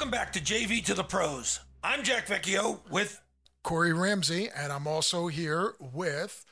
Welcome back to JV to the Pros. I'm Jack Vecchio with Corey Ramsey, and I'm also here with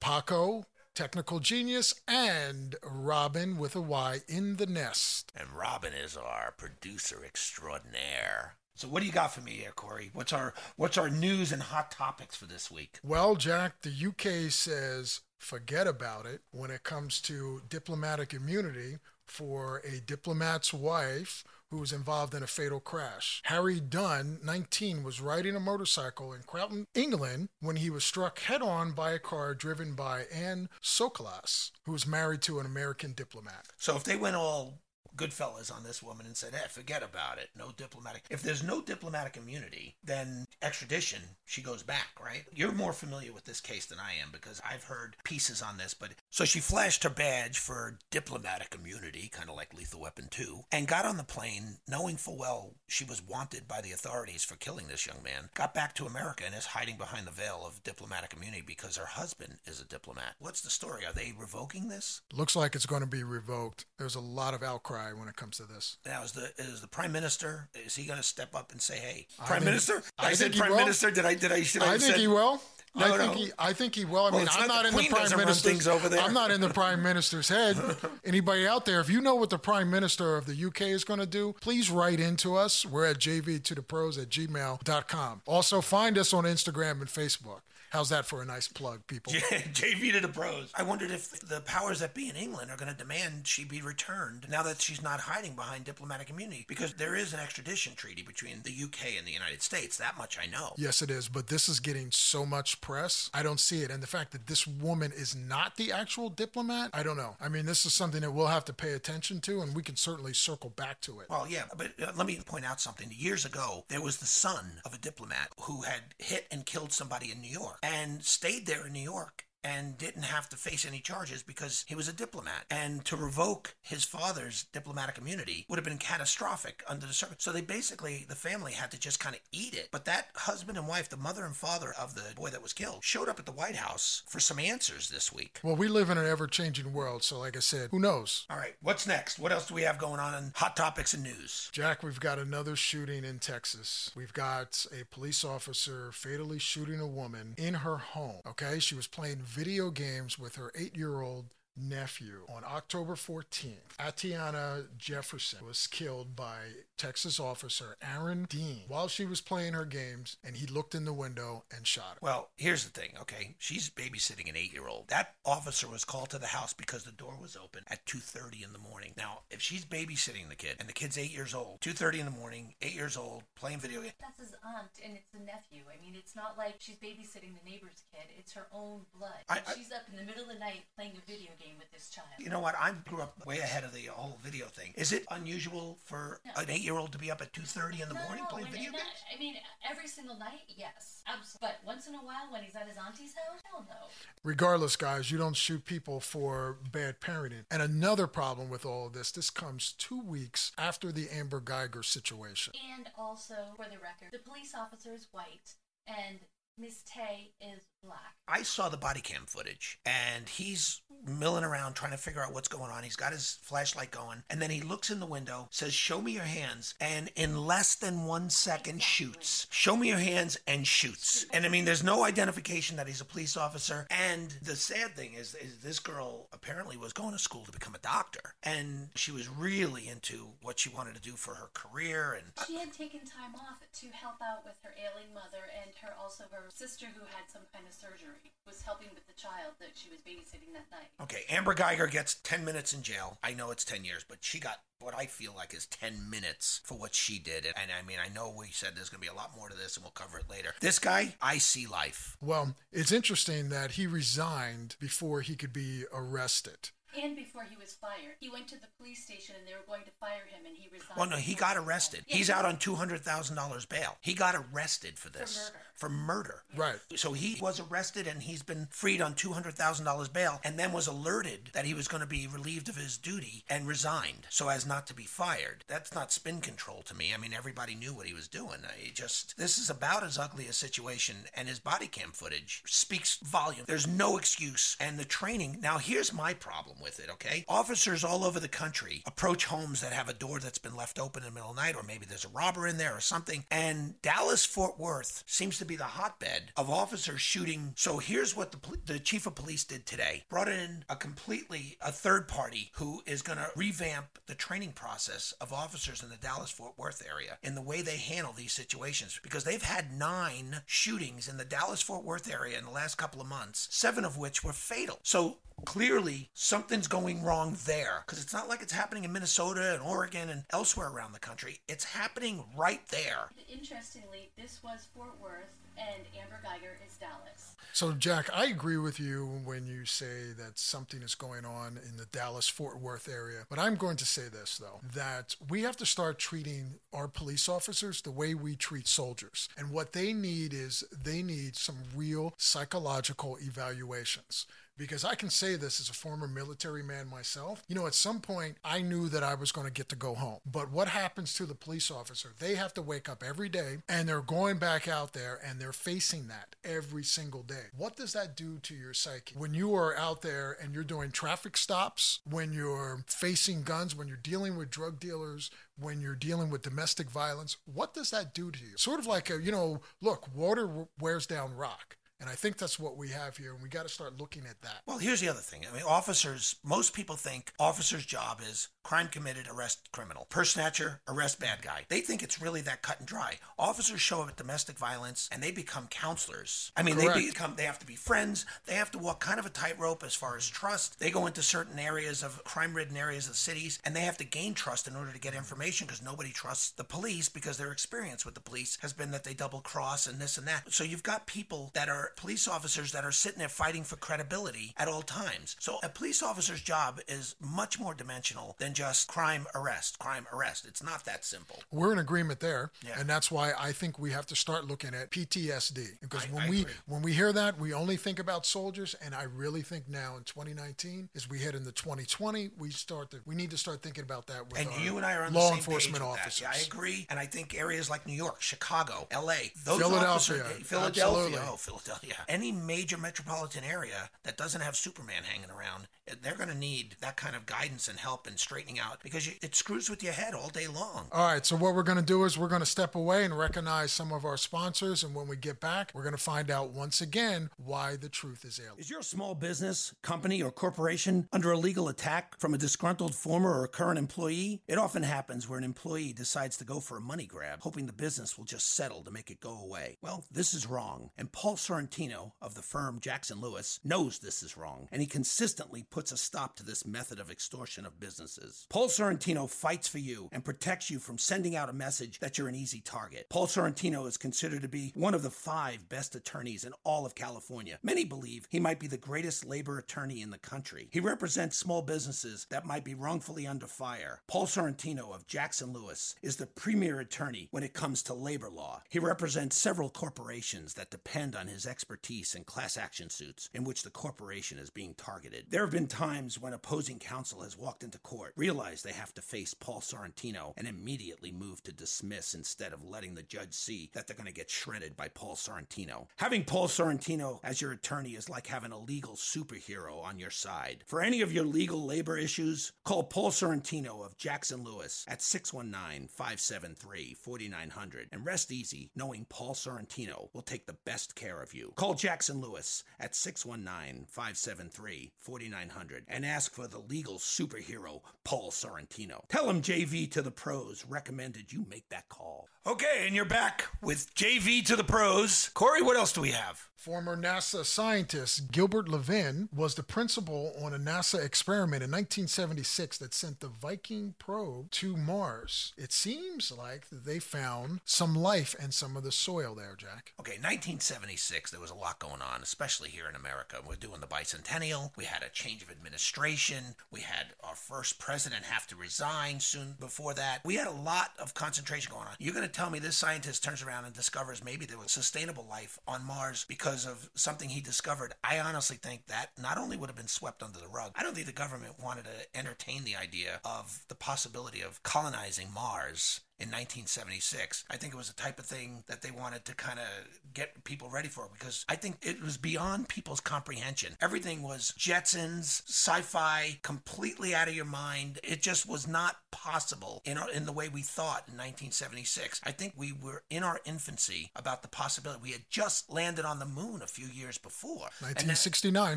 Paco, technical genius, and Robin with a Y in the nest. and Robin is our producer extraordinaire. So what do you got for me here, Corey? What's our what's our news and hot topics for this week? Well, Jack, the UK says forget about it when it comes to diplomatic immunity for a diplomat's wife who was involved in a fatal crash. Harry Dunn, 19, was riding a motorcycle in Croughton, England, when he was struck head on by a car driven by Anne Sacoolas, who was married to an American diplomat. So if they went all Goodfellas on this woman and said, "Hey, forget about it. No diplomatic. If there's no diplomatic immunity, then extradition, she goes back, right? You're more familiar with this case than I am because I've heard pieces on this. But so she flashed her badge for diplomatic immunity, kind of like Lethal Weapon 2, and got on the plane knowing full well she was wanted by the authorities for killing this young man. Got back to America and is hiding behind the veil of diplomatic immunity because her husband is a diplomat. What's the story? Are they revoking this? Looks like it's going to be revoked. There's a lot of outcry when it comes to this. Now, is the is the prime minister? Is he going to step up and say, "Hey, I prime think- minister"? I I, said prime will. minister. Did I? Did I? Should I, I think said- he will. Oh, I No, think no. he. I think he will. I Well, mean, I'm not not in the prime minister's. things over there. I'm not in the prime minister's head. Anybody out there, if you know what the prime minister of the UK is going to do, please write into us. We're at jv to the pros at gmail.com. Also, find us on Instagram and Facebook. How's that for a nice plug, people? JV to the pros. I wondered if the powers that be in England are going to demand she be returned now that she's not hiding behind diplomatic immunity because there is an extradition treaty between the UK and the United States. That much I know. Yes, it is, but this is getting so much press. I don't see it. And the fact that this woman is not the actual diplomat, I don't know. I mean, this is something that we'll have to pay attention to, and we can certainly circle back to it. Well, yeah, but uh, let me point out something. Years ago, there was the son of a diplomat who had hit and killed somebody in New York and stayed there in New York and didn't have to face any charges because he was a diplomat. And to revoke his father's diplomatic immunity would have been catastrophic under the circumstances. So they basically, the family had to just kind of eat it. But that husband and wife, the mother and father of the boy that was killed, showed up at the White House for some answers this week. Well, we live in an ever changing world, so like I said, who knows? All right, what's next? What else do we have going on in hot topics and news? Jack, we've got another shooting in Texas. We've got a police officer fatally shooting a woman in her home. Okay, she was playing video games with her eight year old nephew on October 14th. Atiana Jefferson was killed by Texas officer Aaron Dean while she was playing her games, and he looked in the window and shot her. Well, here's the thing, okay? She's babysitting an eight-year-old. That officer was called to the house because the door was open at 2.30 in the morning. Now, if she's babysitting the kid, and the kid's eight years old, 2.30 in the morning, eight years old, playing video games, That's his aunt, and it's a nephew. I mean, it's not like she's babysitting the neighbor's kid. It's her own blood. I- I- she's up in the middle of the night playing a video game with this child. you know what? I grew up way ahead of the whole video thing. Is it unusual for an eight-year-old to be up at 2.30 in the No, morning no, playing when- video not- games? I mean, every single night, yes. Absolutely. But once in a while, when he's at his auntie's house, hell no. Regardless, guys, you don't shoot people for bad parenting. And another problem with all of this, this comes two weeks after the Amber Guyger situation. And also, for the record, the police officer is white, and Miss Tay is black. I saw the body cam footage and he's milling around trying to figure out what's going on. He's got his flashlight going and then he looks in the window, says, Show me your hands, and in less than one second shoots. Show me your hands and shoots. And I mean, there's no identification that he's a police officer. And the sad thing is, is this girl apparently was going to school to become a doctor and she was really into what she wanted to do for her career and She had taken time off to help out with her ailing mother and her also her sister who had some kind of surgery was helping with the child that she was babysitting that night. Okay, Amber Guyger gets 10 minutes in jail. I know it's 10 years, but she got what I feel like is 10 minutes for what she did. And I mean, I know we said there's going to be a lot more to this and we'll cover it later. This guy, I see life. Well, it's interesting that he resigned before he could be arrested. And before he was fired, he went to the police station and they were going to fire him, and he resigned. Well, no, he got arrested. fired. He's Yeah, out on $200,000 bail. He got arrested for this. For murder. For murder. Right. So he was arrested and he's been freed on $200,000 bail and then was alerted that he was going to be relieved of his duty and resigned so as not to be fired. That's not spin control to me. I mean, everybody knew what he was doing. I just, this is about as ugly a situation and his body cam footage speaks volume. There's no excuse. And the training, now here's my problem with it, okay? Officers all over the country approach homes that have a door that's been left open in the middle of the night, or maybe there's a robber in there or something. And Dallas Fort Worth seems to be the hotbed of officers shooting. So here's what the, the chief of police did today brought in a completely a third party who is going to revamp the training process of officers in the Dallas Fort Worth area in the way they handle these situations because they've had nine shootings in the Dallas Fort Worth area in the last couple of months, seven of which were fatal. So clearly something's going wrong there because it's not like it's happening in Minnesota and Oregon and elsewhere around the country. It's happening right there. Interestingly, this was Fort Worth and Amber Guyger is Dallas. So, Jack, I agree with you when you say that something is going on in the Dallas Fort Worth area. But I'm going to say this, though, that we have to start treating our police officers the way we treat soldiers. And what they need is they need some real psychological evaluations because I can say this as a former military man myself. You know, at some point, I knew that I was going to get to go home. But what happens to the police officer? They have to wake up every day and they're going back out there and they're facing that every single day. What does that do to your psyche? When you are out there and you're doing traffic stops, when you're facing guns, when you're dealing with drug dealers, when you're dealing with domestic violence, what does that do to you? Sort of like a, you know, look, water wears down rock. And I think that's what we have here, and we got to start looking at that. Well, here's the other thing. I mean, officers, most people think officers' job is crime committed, arrest criminal, purse snatcher, arrest bad guy. They think it's really that cut and dry. Officers show up at domestic violence and they become counselors. I mean, Correct. they become, they have to be friends. They have to walk kind of a tightrope as far as trust. They go into certain areas of crime ridden areas of the cities and they have to gain trust in order to get information because nobody trusts the police because their experience with the police has been that they double cross and this and that. So you've got people that are police officers that are sitting there fighting for credibility at all times. So a police officer's job is much more dimensional than just crime arrest, crime arrest. It's not that simple. We're in agreement there, yeah. and that's why I think we have to start looking at PTSD because I, when I we agree. when we hear that, we only think about soldiers, and I really think now in 2019, as we head into 2020, we start to we need to start thinking about that with and you and I are on law the enforcement officers. Yeah, I agree, and I think areas like New York, Chicago, L.A., those Philadelphia, officers, Philadelphia, oh Philadelphia, any major metropolitan area that doesn't have Superman hanging around, they're going to need that kind of guidance and help in straightening out because you, it screws with your head all day long. All right, so what we're going to do is we're going to step away and recognize some of our sponsors, and when we get back, we're going to find out once again why the truth is alien. Is your small business, company, or corporation under a legal attack from a disgruntled former or current employee? It often happens where an employee decides to go for a money grab, hoping the business will just settle to make it go away. Well, this is wrong, and Paul Sorrentino of the firm Jackson Lewis knows this is wrong, and he consistently puts a stop to this method of extortion of businesses. Paul Sorrentino fights for you and protects you from sending out a message that you're an easy target. Paul Sorrentino is considered to be one of the five best attorneys in all of California. Many believe he might be the greatest labor attorney in the country. He represents small businesses that might be wrongfully under fire. Paul Sorrentino of Jackson Lewis is the premier attorney when it comes to labor law. He represents several corporations that depend on his expertise in class action suits in which the corporation is being targeted. There have been times when opposing counsel has walked into court, realized they have to face Paul Sorrentino, and immediately move to dismiss instead of letting the judge see that they're going to get shredded by Paul Sorrentino. Having Paul Sorrentino as your attorney is like having a legal superhero on your side. For any of your legal labor issues, call Paul Sorrentino of Jackson Lewis at 619 573 4900 and rest easy knowing Paul Sorrentino will take the best care of you. Call Jackson Lewis at 619 573 4900 and ask for the legal superhero, Paul Sorrentino. Tell him JV to the pros recommended you make that call. Okay, and you're back with JV to the pros. Corey, what else do we have? Former NASA scientist Gilbert Levin was the principal on a NASA experiment in 1976 that sent the Viking probe to Mars. It seems like they found some life in some of the soil there, Jack. Okay, 1976, there was a lot going on, especially here in America. We're doing the bicentennial. We had a change of administration. We had our first president have to resign soon before that. We had a lot of concentration going on. You're going to tell me this scientist turns around and discovers maybe there was sustainable life on Mars because of something he discovered, I honestly think that not only would have been swept under the rug, I don't think the government wanted to entertain the idea of the possibility of colonizing Mars in 1976. I think it was the type of thing that they wanted to kind of get people ready for because I think it was beyond people's comprehension. Everything was Jetsons, sci-fi, completely out of your mind. It just was not possible in our, in the way we thought in 1976. I think we were in our infancy about the possibility. We had just landed on the moon a few years before. And then- 1969.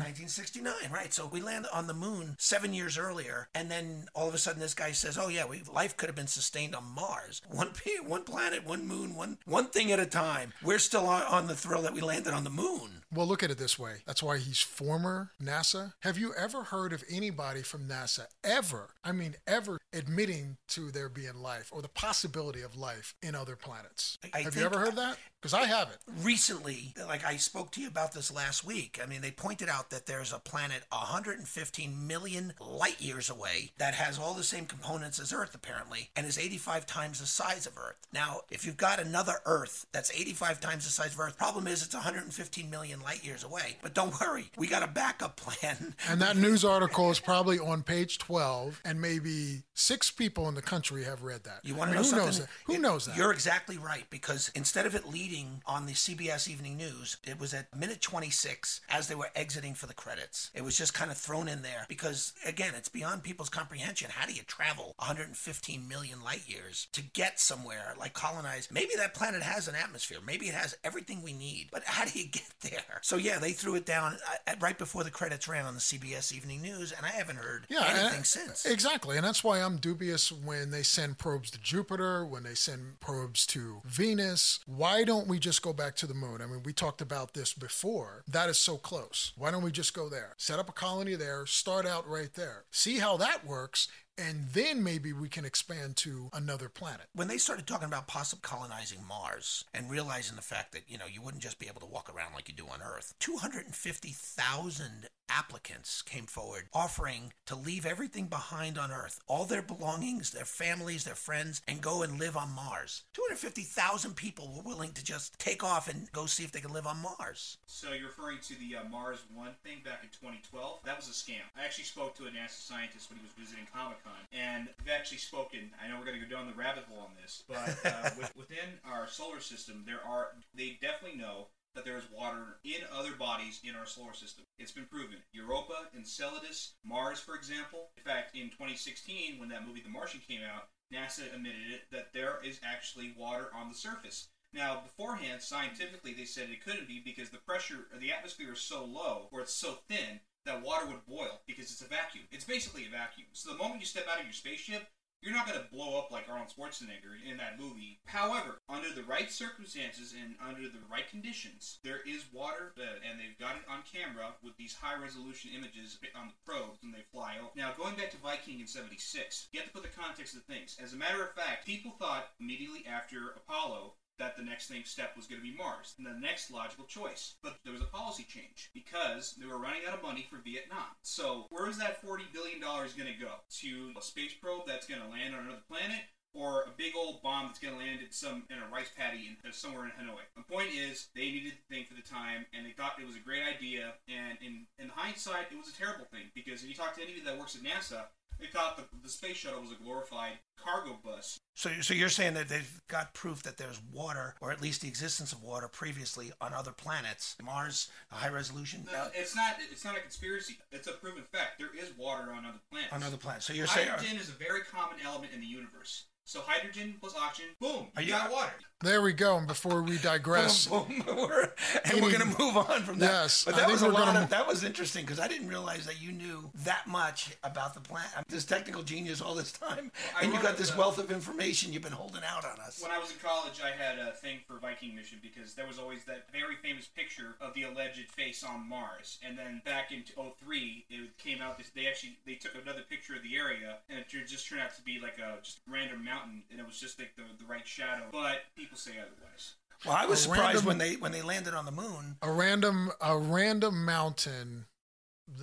1969, right? So we landed on the moon seven years earlier, and then all of a sudden this guy says, "Oh yeah, we, life could have been sustained on Mars. One one planet, one moon, one one thing at a time. We're still on, on the thrill that we landed on the moon." Well, look at it this way. That's why he's former NASA. Have you ever heard of anybody from NASA ever, I mean, ever admitting to there being life or the possibility of life in other planets? I- I Have you ever heard that? Because I haven't. Recently, like I spoke to you about this last week, I mean, they pointed out that there's a planet 115 million light years away that has all the same components as Earth, apparently, and is 85 times the size of Earth. Now, if you've got another Earth that's 85 times the size of Earth, problem is it's 115 million light years away. But don't worry, we got a backup plan. And that news article is probably on page 12, and maybe six people in the country have read that. You want I to mean, know who something? knows that? Who It- knows that? You're exactly right because instead of it leading on the CBS Evening News, it was at minute 26 as they were exiting for the credits. It was just kind of thrown in there because again, it's beyond people's comprehension. How do you travel 115 million light years to get somewhere like colonize? Maybe that planet has an atmosphere. Maybe it has everything we need. But how do you get there? So yeah, they threw it down uh, right before the credits ran on the CBS Evening News, and I haven't heard Yeah, anything since. Exactly. And that's why I'm dubious when they send probes to Jupiter, when they send probes to Venus. Why don't we just go back to the moon? I mean, we talked about this before. That is so close. Why don't we just go there? Set up a colony there, start out right there, see how that works, and then maybe we can expand to another planet. when they started talking about possibly colonizing Mars and realizing the fact that, you know, you wouldn't just be able to walk around like you do on Earth, 250,000 applicants came forward offering to leave everything behind on Earth, all their belongings, their families, their friends, and go and live on Mars. 250,000 people were willing to just take off and go see if they could live on Mars. So you're referring to the uh, Mars One thing back in 2012? That was a scam. I actually spoke to a NASA scientist when he was visiting Comic Con, and we've actually spoken. I know we're going to go down the rabbit hole on this, but uh, with, within our solar system, there are they definitely know that there is water in other bodies in our solar system. It's been proven. Europa, Enceladus, Mars, for example. In fact, in 2016, when that movie The Martian came out, NASA admitted it that there is actually water on the surface. Now, beforehand, scientifically, they said it couldn't be because the pressure, or the atmosphere is so low, or it's so thin, that water would boil because it's a vacuum. It's basically a vacuum. So the moment you step out of your spaceship, you're not going to blow up like Arnold Schwarzenegger in that movie. However, under the right circumstances and under the right conditions, there is water, uh, and they've got it on camera with these high resolution images on the probes when they fly over. Now, going back to Viking in 76, you have to put the context of things. As a matter of fact, people thought immediately after Apollo that the next thing step was going to be Mars, and the next logical choice. But there was a policy change because they were running out of money for Vietnam. So where is that forty billion dollars going to go? To a space probe that's going to land on another planet, or a big old bomb that's going to land at some in a rice paddy in, uh, somewhere in Hanoi. The point is, they needed the thing for the time, and they thought it was a great idea. And in in hindsight, it was a terrible thing because if you talk to anybody that works at NASA, they thought the, the space shuttle was a glorified cargo bus So, so you're saying that they've got proof that there's water, or at least the existence of water previously on other planets, Mars, high resolution, No, it's not. It's not a conspiracy. It's a proven fact. There is water on other planets. on other planets. So you're saying, hydrogen is a very common element in the universe. So hydrogen plus oxygen, boom, you you- got water. There we go. And before we digress, Boom, boom, we're- and we're going to move on from that. Yes, but I that think was a we're lot gonna- of, that was interesting because I didn't realize that you knew that much about the planet. I'm this technical genius all this time, I and you got this the- wealth of information you've been holding out on us. When I was in college, I had a thing for Viking mission because there was always that very famous picture of the alleged face on Mars. And then back in 03, it came out. This, they actually they took another picture of the area, and it just turned out to be like a just random mountain, and it was just like the, the right shadow. But people say otherwise. Well, I was A surprised random- when they when they landed on the moon. a random a random mountain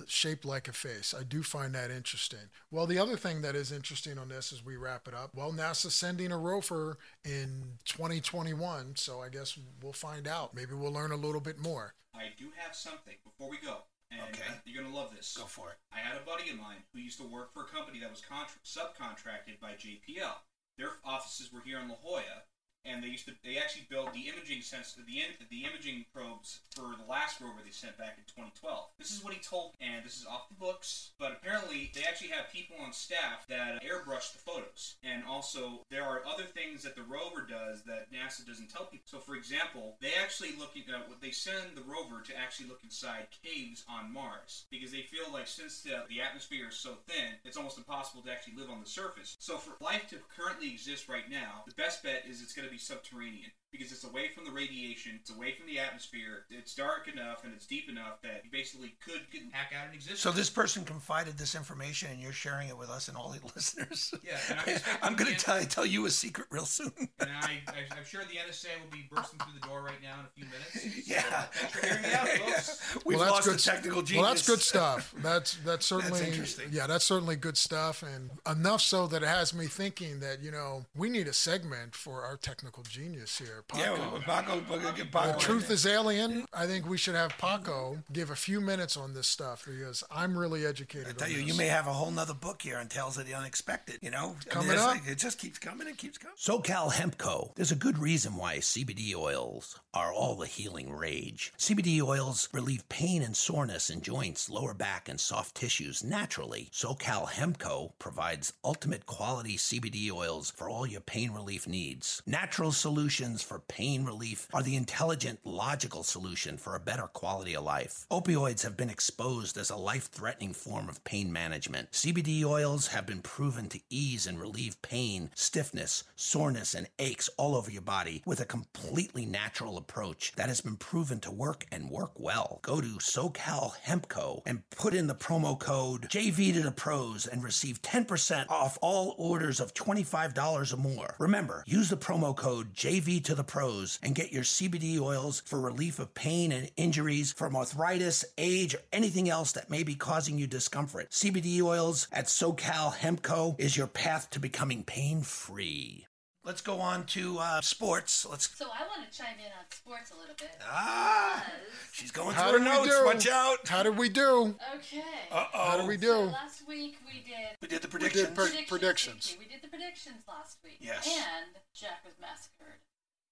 shaped like a face. I do find that interesting. Well, the other thing that is interesting on this as we wrap it up, well, NASA's sending a rover in 2021, so I guess we'll find out. Maybe we'll learn a little bit more. I do have something before we go, and Okay. uh, you're gonna love this. Go for it. I had a buddy of mine who used to work for a company that was contra- subcontracted by JPL. their offices were here in La Jolla, and they used to they actually built the imaging sense the im- the imaging probes for the last rover they sent back in 2012. This is what he told, and this is off the books. But apparently, they actually have people on staff that airbrush the photos, and also there are other things that the rover does that NASA doesn't tell people. So, for example, they actually looking uh, what they send the rover to actually look inside caves on Mars because they feel like since the, the atmosphere is so thin, it's almost impossible to actually live on the surface. So, for life to currently exist right now, the best bet is it's going to be subterranean because it's away from the radiation, it's away from the atmosphere, it's dark enough and it's deep enough that you basically could get hack out an existence. So this person confided this information, and you're sharing it with us and all the listeners. Yeah, I'm I'm going to tell, tell you a secret real soon. and I, I, I'm sure the NSA will be bursting through the door right now in a few minutes. So yeah. thanks for hearing me out, folks. We've Well, that's lost good the technical genius. Well, that's good stuff. That's that's certainly interesting. yeah, that's certainly good stuff, and enough so that it has me thinking that you know we need a segment for our technical genius here. Paco. Yeah, well, Paco, Paco, get the Paco. truth is alien. I think we should have Paco give a few minutes on this stuff because I'm really educated. I tell on you, this. you may have a whole nother book here on Tales of the Unexpected. You know, Coming up. like- it just keeps coming and keeps coming. SoCal Hemp Co. There's a good reason why CBD oils are all the healing rage. CBD oils relieve pain and soreness in joints, lower back, and soft tissues naturally. SoCal Hemp Co. provides ultimate quality CBD oils for all your pain relief needs. Natural solutions for pain relief are the intelligent, logical solution for a better quality of life. Opioids have been exposed as a life threatening form of pain management. CBD oils have been proven to ease and relieve pain, stiffness, soreness, and aches all over your body with a completely natural approach that has been proven to work and work well. Go to SoCal Hemp Co. and put in the promo code JV to the pros and receive 10% off all orders of $25 or more. Remember, use the promo code JV to the pros and get your CBD oils for relief of pain and injuries from arthritis, age, or anything else that may be causing you discomfort. CBD oils at SoCal Hemp Co. is your path to becoming pain free. Let's go on to uh, sports. Let's. So I want to chime in on sports a little bit. Ah, because- she's going How through did her we notes. do? Watch out. How did we do? Okay. Uh oh. How did we So do? last week we did We did the predictions. We did predictions. predictions. We did the predictions last week. Yes. And Jack was massacred.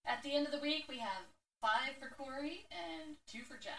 At the end of the week, we have five for Corey and two for Jack.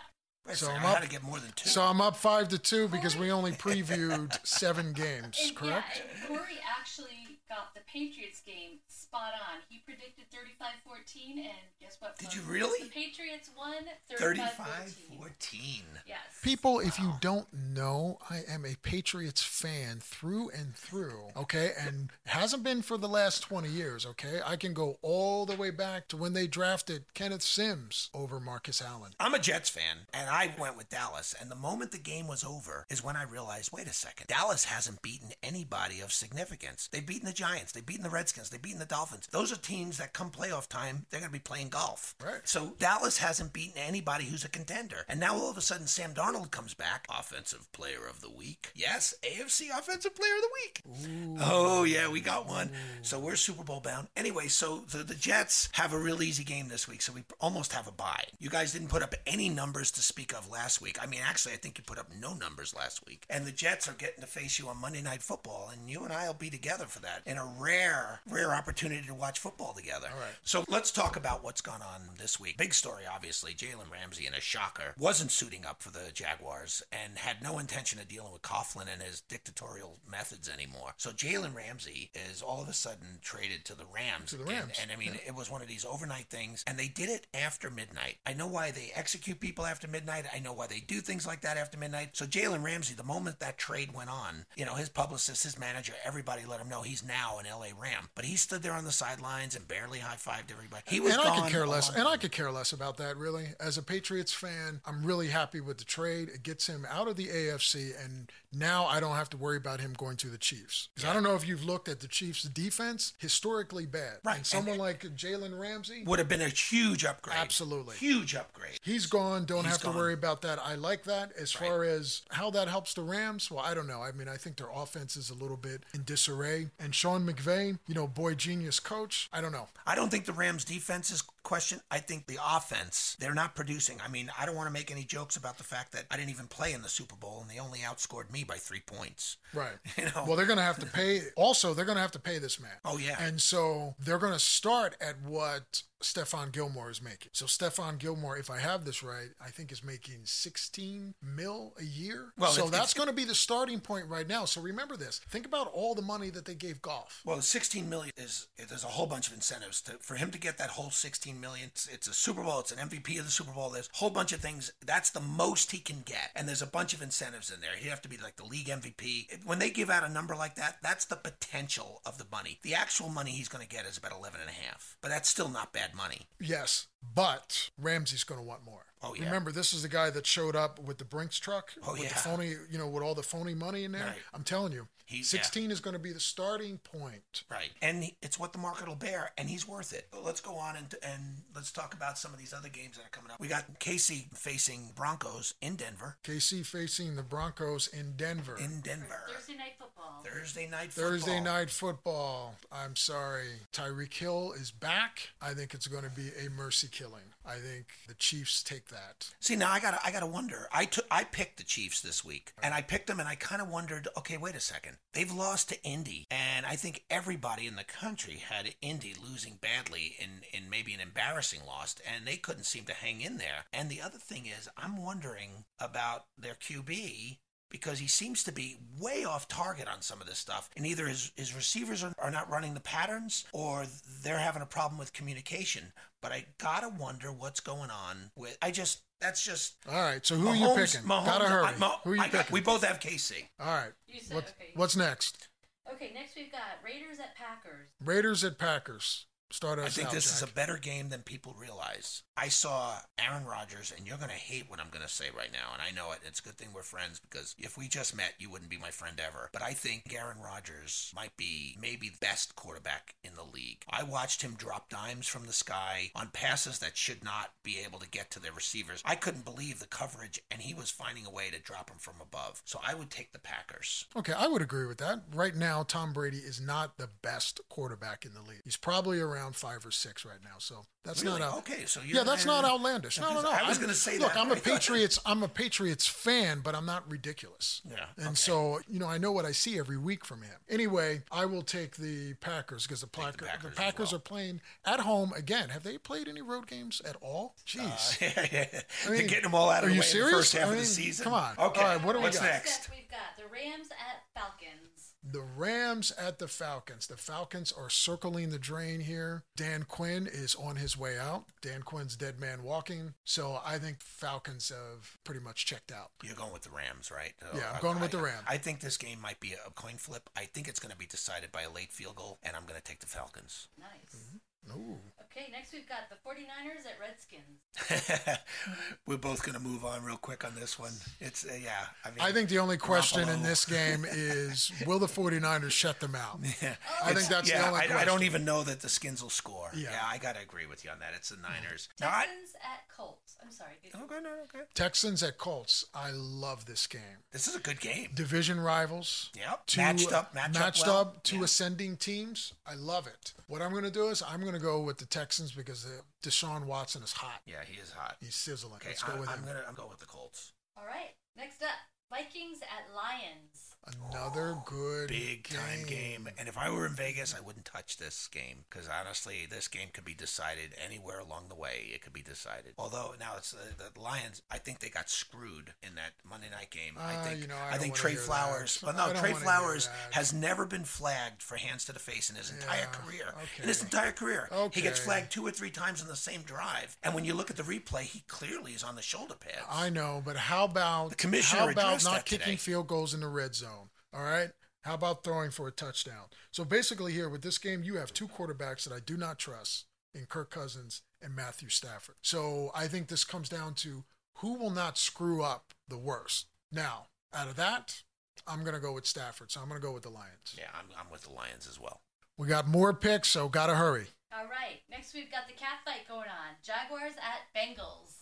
Wait So I'm up- to get more than two. So I'm up five to two because we only previewed seven games, correct? yeah, Corey actually got the Patriots game spot on. He predicted 35-14, and guess what? Did you really? The Patriots won 35-14. 35 14. Yes. People, if you don't know, I am a Patriots fan through and through, okay? And hasn't been for the last 20 years, okay? I can go all the way back to when they drafted Kenneth Sims over Marcus Allen. I'm a Jets fan, and I went with Dallas. And the moment the game was over is when I realized wait a second, Dallas hasn't beaten anybody of significance. They've beaten the Giants, they've beaten the Redskins, they've beaten the Dolphins. Those are teams that come playoff time, they're going to be playing golf. Right. So Dallas hasn't beaten anybody who's a contender. And now all of a sudden, Sam Darnold comes back, Offensive Player of the Week. Yes, AFC Offensive Player of the Week. Oh, yeah, we got one. So we're Super Bowl bound. Anyway, so the, the Jets have a real easy game this week, so we almost have a bye. You guys didn't put up any numbers to speak of last week. I mean, actually, I think you put up no numbers last week. And the Jets are getting to face you on Monday Night Football, and you and I will be together for that in a rare, rare opportunity to watch football together. All right. So let's talk about what's gone on this week. Big story, obviously. Jalen Ramsey, in a shocker, wasn't suiting up for the Jaguars and had no intention of dealing with Coughlin and his dictatorial methods anymore. So Jalen Ramsey is all of a sudden traded to the Rams. To the. Rams, And, I mean, it was one of these overnight things, and they did it after midnight. I know why they execute people after midnight. I know why they do things like that after midnight. So Jalen Ramsey, the moment that trade went on, you know, his publicist, his manager, everybody let him know he's now an LA Ram. But he stood there on the sidelines and barely high fived everybody. He was and gone I could care less. And I could care less about that, really. As a Patriots fan, I'm really happy with the trade. It gets him out of the AFC, and now I don't have to worry about him going to the Chiefs. Because I don't know if you've looked at the Chiefs' defense, historically bad. Right, And someone like Jalen Ramsey, would have been a huge upgrade. Absolutely. Huge upgrade. He's gone. Don't He's have to worry about that. I like that. As far as how that helps the Rams, well, I don't know. I mean, I think their offense is a little bit in disarray. And Sean McVay, you know, boy genius coach. I don't know. I don't think the Rams defense is question. I think the offense, they're not producing. I mean, I don't want to make any jokes about the fact fact that I didn't even play in the Super Bowl and they only outscored me by three points. Right. You know? Well, they're going to have to pay. Also, they're going to have to pay this man. Oh, yeah. And so they're going to start at what Stephon Gilmore is making. So Stephon Gilmore, if I have this right, I think is making 16 mil a year. Well, so it's- that's going to be the starting point right now. So remember this. Think about all the money that they gave Goff. Well, 16 million is there's a whole bunch of incentives to, for him to get that whole 16 million. It's, it's a Super Bowl. It's an MVP of the Super Bowl. There's a whole bunch of things. That's the most he can get, and there's a bunch of incentives in there. He'd have to be like the league MVP. When they give out a number like that, that's the potential of the money. The actual money he's going to get is about 11 and a half, but that's still not bad money. Yes, but Ramsey's going to want more. Oh, yeah. Remember, this is the guy that showed up with the Brinks truck Oh, with yeah. the phony, you know, with all the phony money in there. Right. I'm telling you, He- yeah. 16 is going to be the starting point. Right, and it's what the market will bear, and he's worth it. But let's go on and and let's talk about some of these other games that are coming up. We got KC facing Broncos in Denver. KC facing the Broncos in Denver. In Denver, Thursday night football. Thursday night football. Thursday night football. I'm sorry. Tyreek Hill is back. I think it's going to be a mercy killing. I think the Chiefs take that. See now, I gotta, I gotta wonder. I took, I picked the Chiefs this week, and I picked them, and I kind of wondered. Okay, wait a second. They've lost to Indy, and I think everybody in the country had Indy losing badly in, in maybe an embarrassing loss, and they couldn't seem to hang in there. And the other thing is, I'm wondering about their QB because he seems to be way off target on some of this stuff. And either his, his receivers are, are not running the patterns or they're having a problem with communication. But I gotta wonder what's going on with. I just, that's just. All right. So who are you picking? Mahomes- Gotta hurry. I- Mah- who are you I got- picking? we both have KC. All right. You said What, okay. What's next? Okay, next we've got Raiders at Packers. Raiders at Packers. Start us I think out, this is a better game than people realize. I saw Aaron Rodgers, and you're going to hate what I'm going to say right now, and I know it. It's a good thing we're friends because if we just met, you wouldn't be my friend ever. But I think Aaron Rodgers might be maybe the best quarterback in the league. I watched him drop dimes from the sky on passes that should not be able to get to their receivers. I couldn't believe the coverage, and he was finding a way to drop them from above. So I would take the Packers. Okay, I would agree with that. Right now, Tom Brady is not the best quarterback in the league. He's probably around five or six right now. So that's Really? not out. Okay, so you're Yeah, that's not uh, outlandish. No, no, no. I was going to say look, that. I'm a but I thought- Patriots. I'm a Patriots fan, but I'm not ridiculous. Yeah, And okay. so, you know, I know what I see every week from him. Anyway, I will take the Packers because the, the Packer, the Packers as Packers well. are playing at home again. Have they played any road games at all? Jeez. yeah, yeah. I mean, They're getting them all out of are the you way in the first half I of the season. come on. Okay. All right, what do we got? next? We've got the Rams at Falcons. The Rams at the Falcons. The Falcons are circling the drain here. Dan Quinn is on his way out. Dan Quinn's dead man walking. So I think Falcons have pretty much checked out. You're going with the Rams, right? Yeah, I'm I- going with the Rams. I think this game might be a coin flip. I think it's going to be decided by a late field goal, and I'm going to take the Falcons. Nice. Mm-hmm. Ooh. Okay, next we've got the 49ers at Redskins. We're both going to move on real quick on this one. It's uh, yeah. I mean, I think the only question in this game is will the 49ers shut them out? Yeah. I think that's yeah, the only I, question. I don't even know that the Skins will score. Yeah. Yeah, I got to agree with you on that. It's the Niners. Now, I, Texans at Colts. I'm sorry. good- okay, no, okay. Texans at Colts. I love this game. This is a good game. Division rivals. Yep. Two, matched up, matched, matched up, well. up, two Yeah. ascending teams. I love it. What I'm going to do is I'm going to go with the Texans because uh, Deshaun Watson is hot. Yeah, he is hot. He's sizzling. Okay, Let's go with I'm him. gonna I'm going with the Colts. All right, next up Vikings at Lions. Another good Big time game. And if I were in Vegas, I wouldn't touch this game because honestly, this game could be decided anywhere along the way. It could be decided. Although now it's uh, the Lions. I think they got screwed in that Monday night game. I Uh, think you know, I I, think Trey hear that. Flowers. Well, no, Trey Flowers has never been flagged for hands to the face in his entire Yeah, career. okay. In his entire career, he gets flagged two or three times in the same drive. And when you look at the replay, he clearly is on the shoulder pads. I know, but how about The commissioner how about not kicking today. field goals in the red zone? All right. How about throwing for a touchdown? So basically, here with this game, you have two quarterbacks that I do not trust in Kirk Cousins and Matthew Stafford. So I think this comes down to who will not screw up the worst. Now, out of that, I'm going to go with Stafford. So I'm going to go with the Lions. yeah, I'm, I'm with the Lions as well. We got more picks, so got to hurry. All right, next we've got the cat fight going on. Jaguars at Bengals.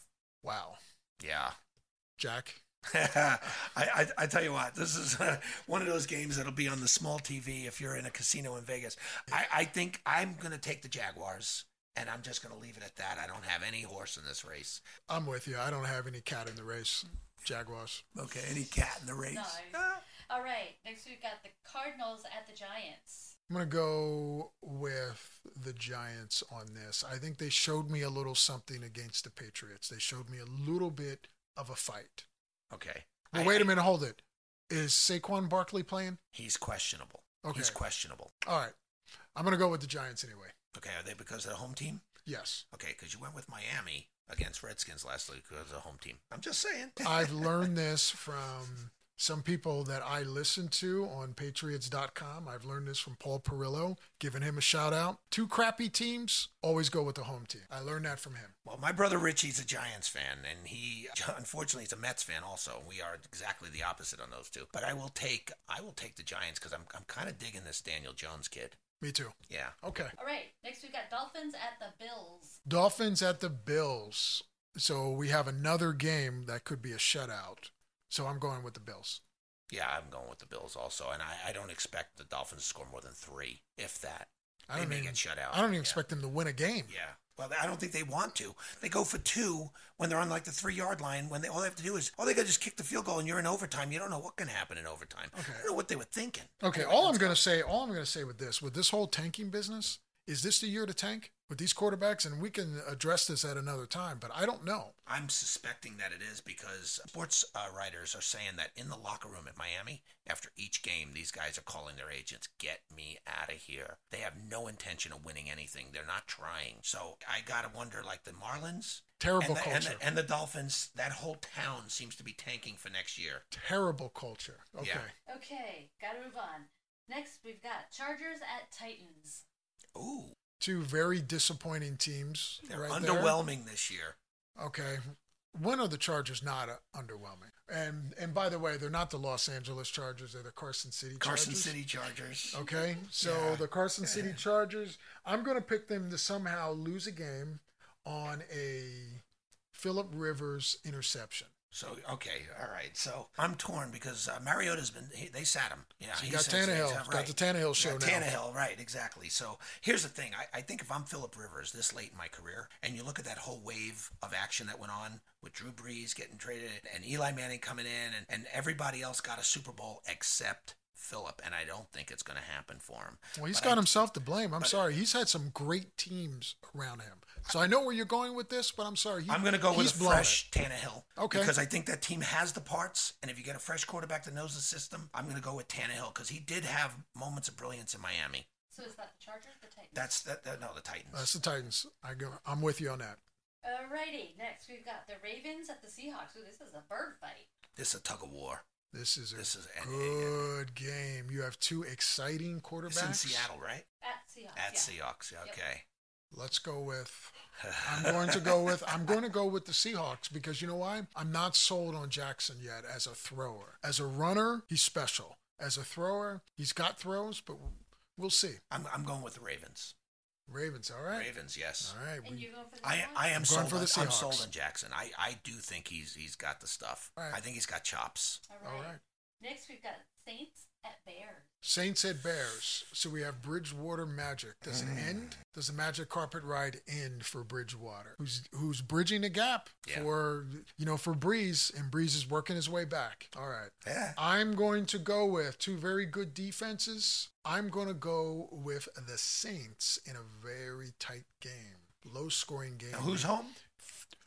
Wow. Yeah. Jack. I, I, I tell you what, this is uh, one of those games that'll be on the small TV if you're in a casino in Vegas. I, I think I'm going to take the Jaguars, and I'm just going to leave it at that. I don't have any horse in this race. I'm with you. I don't have any cat in the race. Jaguars. Okay, any cat in the race? Nice. Ah. All right. Next we've got the Cardinals at the Giants. I'm going to go with the Giants on this. I think they showed me a little something against the Patriots. They showed me a little bit of a fight. Okay. Well, I- wait a minute, hold it. Is Saquon Barkley playing? He's questionable. Okay. He's questionable. All right. I'm going to go with the Giants anyway. Okay, are they because of the home team? Yes. Okay, because you went with Miami against Redskins last week because of the home team. I'm just saying. I've learned this from some people that I listen to on patriots.com. I've learned this from Paul Perillo, giving him a shout out. Two crappy teams, always go with the home team. I learned that from him. Well, my brother Richie's a Giants fan, and he unfortunately is a Mets fan also. We are exactly the opposite on those two. But I will take I will take the Giants because I'm I'm kind of digging this Daniel Jones kid. Me too. Yeah. Okay. All right. Next we've got Dolphins at the Bills. Dolphins at the Bills. So we have another game that could be a shutout. So I'm going with the Bills. Yeah, I'm going with the Bills also, and I, I don't expect the Dolphins to score more than three, if that. I don't may even, get shut out. I don't even Yeah. expect them to win a game. Yeah. Well, I don't think they want to. They go for two when they're on like the three yard line. When they all they have to do is all they got to just kick the field goal, and you're in overtime. You don't know what can happen in overtime. Okay. I don't know what they were thinking. Okay, Anyway, all I'm going to say, all I'm going to say with this, with this whole tanking business, is this the year to tank with these quarterbacks? And we can address this at another time, but I don't know. I'm suspecting that it is because sports uh, writers are saying that in the locker room at Miami, after each game, these guys are calling their agents, "Get me out of here." They have no intention of winning anything. They're not trying. So I gotta wonder, like the Marlins. Terrible and the, and, culture. the, and the Dolphins, that whole town seems to be tanking for next year. Terrible culture. Okay. Yeah. Okay. Gotta move on. Next we've got Chargers at Titans. Ooh, Two very disappointing teams. they're right there. underwhelming this year. Okay. When are the Chargers not uh, underwhelming? And and by the way, they're not the Los Angeles Chargers. They're the Carson City Carson Chargers. City Chargers. Okay, so Yeah. the Carson City Chargers, I'm going to pick them to somehow lose a game on a Philip Rivers interception. So okay, all right. So I'm torn because uh, Mariota's been he, they sat him. Yeah, So he got says- Tannehill. Got the Tannehill show now. Tannehill, right? Exactly. So here's the thing. I, I think if I'm Philip Rivers this late in my career, and you look at that whole wave of action that went on with Drew Brees getting traded and Eli Manning coming in, and, and everybody else got a Super Bowl except Philip, and I don't think it's going to happen for him. Well, he's But got I- himself to blame. I'm but- sorry. He's had some great teams around him. So I know where you're going with this, but I'm sorry. He, I'm going to go with he's a blown fresh Tannehill. Okay. Because I think that team has the parts, and if you get a fresh quarterback that knows the system, I'm going to go with Tannehill because he did have moments of brilliance in Miami. So is that the Chargers? The Titans. That's that. that no, the Titans. That's the Titans. I go. I'm with you on that. Alrighty. Next we've got the Ravens at the Seahawks. Ooh, this is a bird fight. this is a tug of war. This is a This is and- good game. You have two exciting quarterbacks. It's in Seattle, right? At Seahawks. At yeah. Seahawks. yeah, Okay. Let's go with. I'm going to go with. I'm going to go with the Seahawks because you know why? I'm not sold on Jackson yet as a thrower. As a runner, he's special. As a thrower, he's got throws, but we'll see. I'm, I'm going with the Ravens. Ravens, all right. Ravens, yes. All right. And we- you're going for the I, Seahawks? I am I'm sold. going for on, the I'm sold on Jackson. I, I do think he's he's got the stuff. All right. I think he's got chops. All all right. right. Next we've got Saints at Bears. Saints at Bears. So we have Bridgewater Magic. Does it Mm. end? Does the Magic carpet ride end for Bridgewater? Who's who's bridging the gap Yeah. for you know for Brees, and Brees is working his way back. All right. Yeah. I'm going to go with two very good defenses. I'm going to go with the Saints in a very tight game, low scoring game. Now, who's home?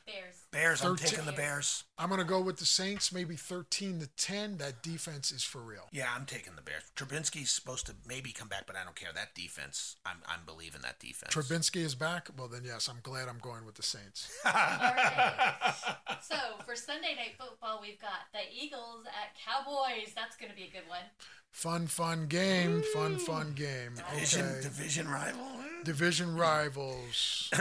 Bears. Bears. I'm Thirteen. taking the Bears. I'm going to go with the Saints, maybe 13 to 10. That defense is for real. Yeah, I'm taking the Bears. Trubisky's supposed to maybe come back, but I don't care. That defense, I'm I'm believing that defense. Trubisky is back. Well, then yes, I'm glad I'm going with the Saints. Alright. so for Sunday night football, we've got the Eagles at Cowboys. That's going to be a good one. Fun, fun game. Fun, fun game. Division Okay. division rival. Division rivals.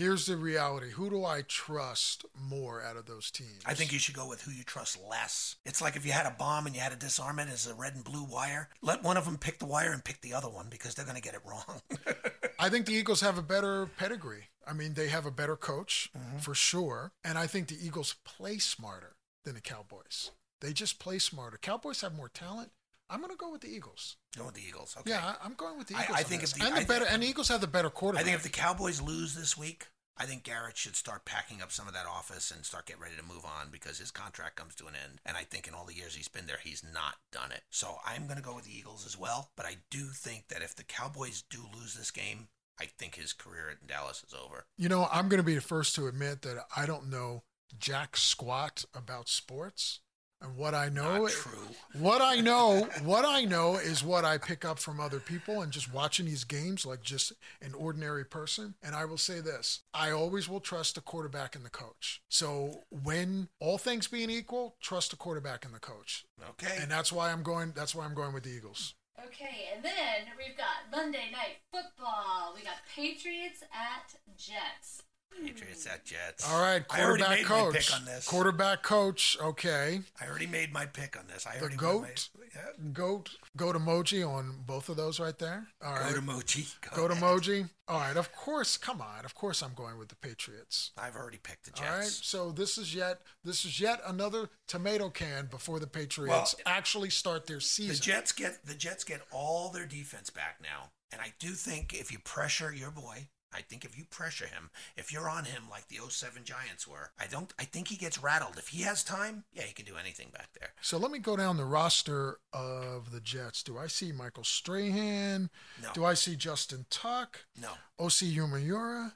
Here's the reality. Who do I trust more out of those teams? I think you should go with who you trust less. It's like if you had a bomb and you had to disarm it as a red and blue wire. Let one of them pick the wire and pick the other one because they're going to get it wrong. I think the Eagles have a better pedigree. I mean, they have a better coach Mm-hmm. for sure. And I think the Eagles play smarter than the Cowboys. They just play smarter. Cowboys have more talent. I'm going to go with the Eagles. go with the Eagles. Okay. Yeah, I- I'm going with the I- Eagles. I on think this. if the- and the I- better, and the Eagles have the better quarterback. I think if the Cowboys lose this week, I think Garrett should start packing up some of that office and start getting ready to move on because his contract comes to an end. And I think in all the years he's been there, he's not done it. So I'm going to go with the Eagles as well. But I do think that if the Cowboys do lose this game, I think his career in Dallas is over. You know, I'm going to be the first to admit that I don't know jack squat about sports. And what I know, Not true. what I know, what I know is what I pick up from other people and just watching these games like just an ordinary person. And I will say this: I always will trust the quarterback and the coach. So when all things being equal, trust the quarterback and the coach. Okay. And that's why I'm going. That's why I'm going with the Eagles. Okay, and then we've got Monday Night Football. We got Patriots at Jets. Patriots at Jets. All right, I quarterback made coach. my pick on this. Quarterback coach. Okay. I already made my pick on this. I The already goat? Made, yeah. Goat. Go to Moji on both of those right there. All right. Go to Mochi. Go to ahead. Moji. All right. Of course. Come on. Of course, I'm going with the Patriots. I've already picked the Jets. All right. So this is yet this is yet another tomato can before the Patriots actually start their season. The. Jets get the Jets get all their defense back now, and I do think if you pressure your boy, I think if you pressure him, if you're on him like the 07 Giants were, I don't. I think he gets rattled. If he has time, yeah, he can do anything back there. so let me go down the roster of the Jets. Do I see Michael Strahan? No, Do I see Justin Tuck? no. Osi Umenyiora?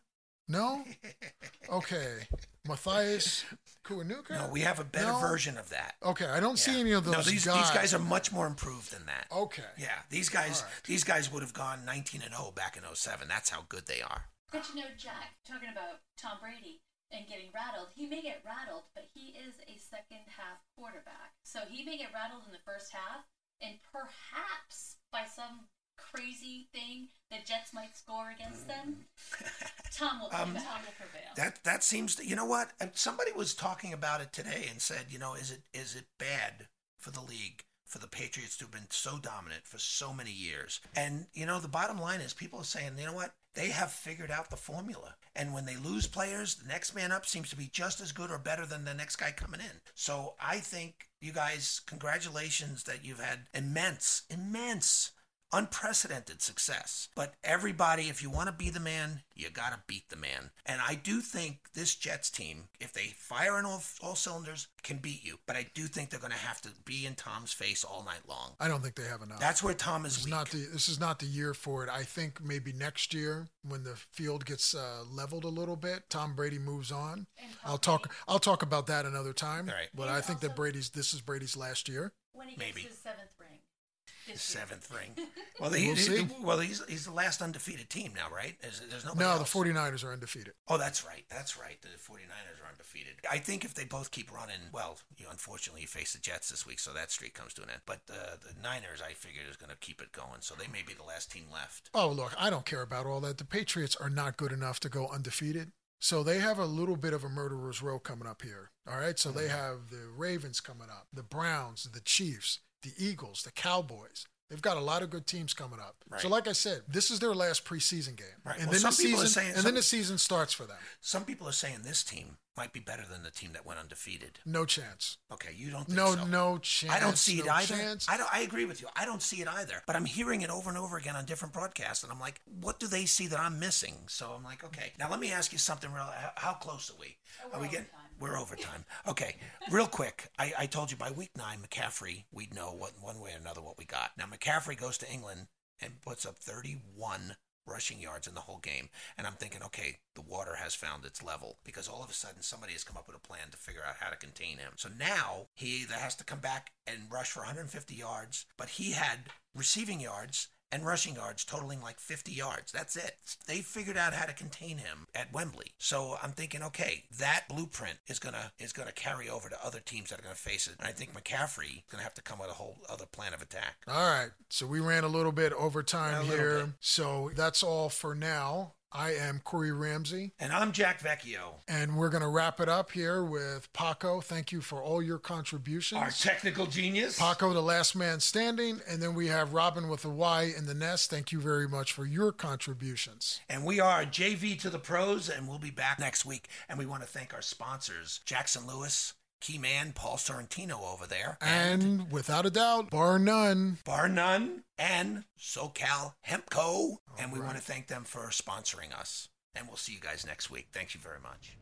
No? Okay. Mathias Kiwanuka? No, we have a better No? version of that. Okay, I don't see any of those no, these, guys. these guys are much more improved than that. Okay. Yeah, these guys All right. these guys would have gone 19 and 0 back in 07. That's how good they are. But you know, Jack, talking about Tom Brady and getting rattled, he may get rattled, but he is a second half quarterback. So he may get rattled in the first half, and perhaps by some crazy thing, the Jets might score against them. Tom will, Um, Tom will prevail. That that seems to, you know what? Somebody was talking about it today and said, you know, is it is it bad for the league for the Patriots to have been so dominant for so many years? And you know, the bottom line is people are saying, you know what? They have figured out the formula. And when they lose players, the next man up seems to be just as good or better than the next guy coming in. So I think you guys, congratulations that you've had immense, immense unprecedented success. But everybody, if you want to be the man, you got to beat the man. And I do think this Jets team, if they fire on all, all cylinders, can beat you. But I do think they're going to have to be in Tom's face all night long. I don't think they have enough. That's where Tom is This is weak. not the this is not the year for it. I think maybe next year when the field gets uh, leveled a little bit, Tom Brady moves on. I'll Tom talk I'll talk about that another time. Right. But And I think that Brady's this is Brady's last year. when he maybe. gets his seventh ring. His This year. Seventh ring. Well, he, We'll he- see. well, he's he's the last undefeated team now, right? There's, there's nobody No, the else. 49ers are undefeated. Oh, that's right. That's right. The 49ers are undefeated. I think if they both keep running, well, you unfortunately you face the Jets this week, so that streak comes to an end. But uh, the Niners, I figured, is going to keep it going, so they may be the last team left. Oh, look, I don't care about all that. The Patriots are not good enough to go undefeated. So they have a little bit of a murderer's row coming up here. All right. So Mm-hmm. they have the Ravens coming up, the Browns, the Chiefs, the Eagles, the Cowboys. They've got a lot of good teams coming up. So, like I said, this is their last preseason game, Right. and Well, then the some people season, saying- and some- then the season starts for them. Some people are saying this team might be better than the team that went undefeated. No chance. Okay, you don't think No, so? no chance. I don't see it either. Chance. I don't. I agree with you. I don't see it either. But I'm hearing it over and over again on different broadcasts, and I'm like, what do they see that I'm missing? So I'm like, okay. Now let me ask you something. Real. How, how close are we? Oh, are we're getting? overtime. We're overtime. Okay. Real quick. I, I told you by week nine, McCaffrey, we'd know what one way or another what we got. Now McCaffrey goes to England and puts up 31 rushing yards in the whole game. And I'm thinking, okay, the water has found its level because all of a sudden somebody has come up with a plan to figure out how to contain him. So now he either has to come back and rush for 150 yards, but he had receiving yards and rushing yards totaling like 50 yards. That's it. They figured out how to contain him at Wembley. So I'm thinking, okay, that blueprint is gonna is gonna carry over to other teams that are gonna face it. And I think McCaffrey is gonna have to come with a whole other plan of attack. All right. So we ran a little bit overtime A little here. bit. So that's all for now. I am Corey Ramsey. And I'm Jack Vecchio. And we're going to wrap it up here with Paco. Thank you for all your contributions. Our technical genius. Paco, the last man standing. And then we have Robin with a Y in the nest. Thank you very much for your contributions. And we are JV to the pros, and we'll be back next week. And we want to thank our sponsors, Jackson Lewis, Key Man, Paul Sorrentino over there, And without a doubt, bar none, Bar None, and SoCal Hemp Co. And we want to thank them for sponsoring us. And we'll see you guys next week. Thank you very much.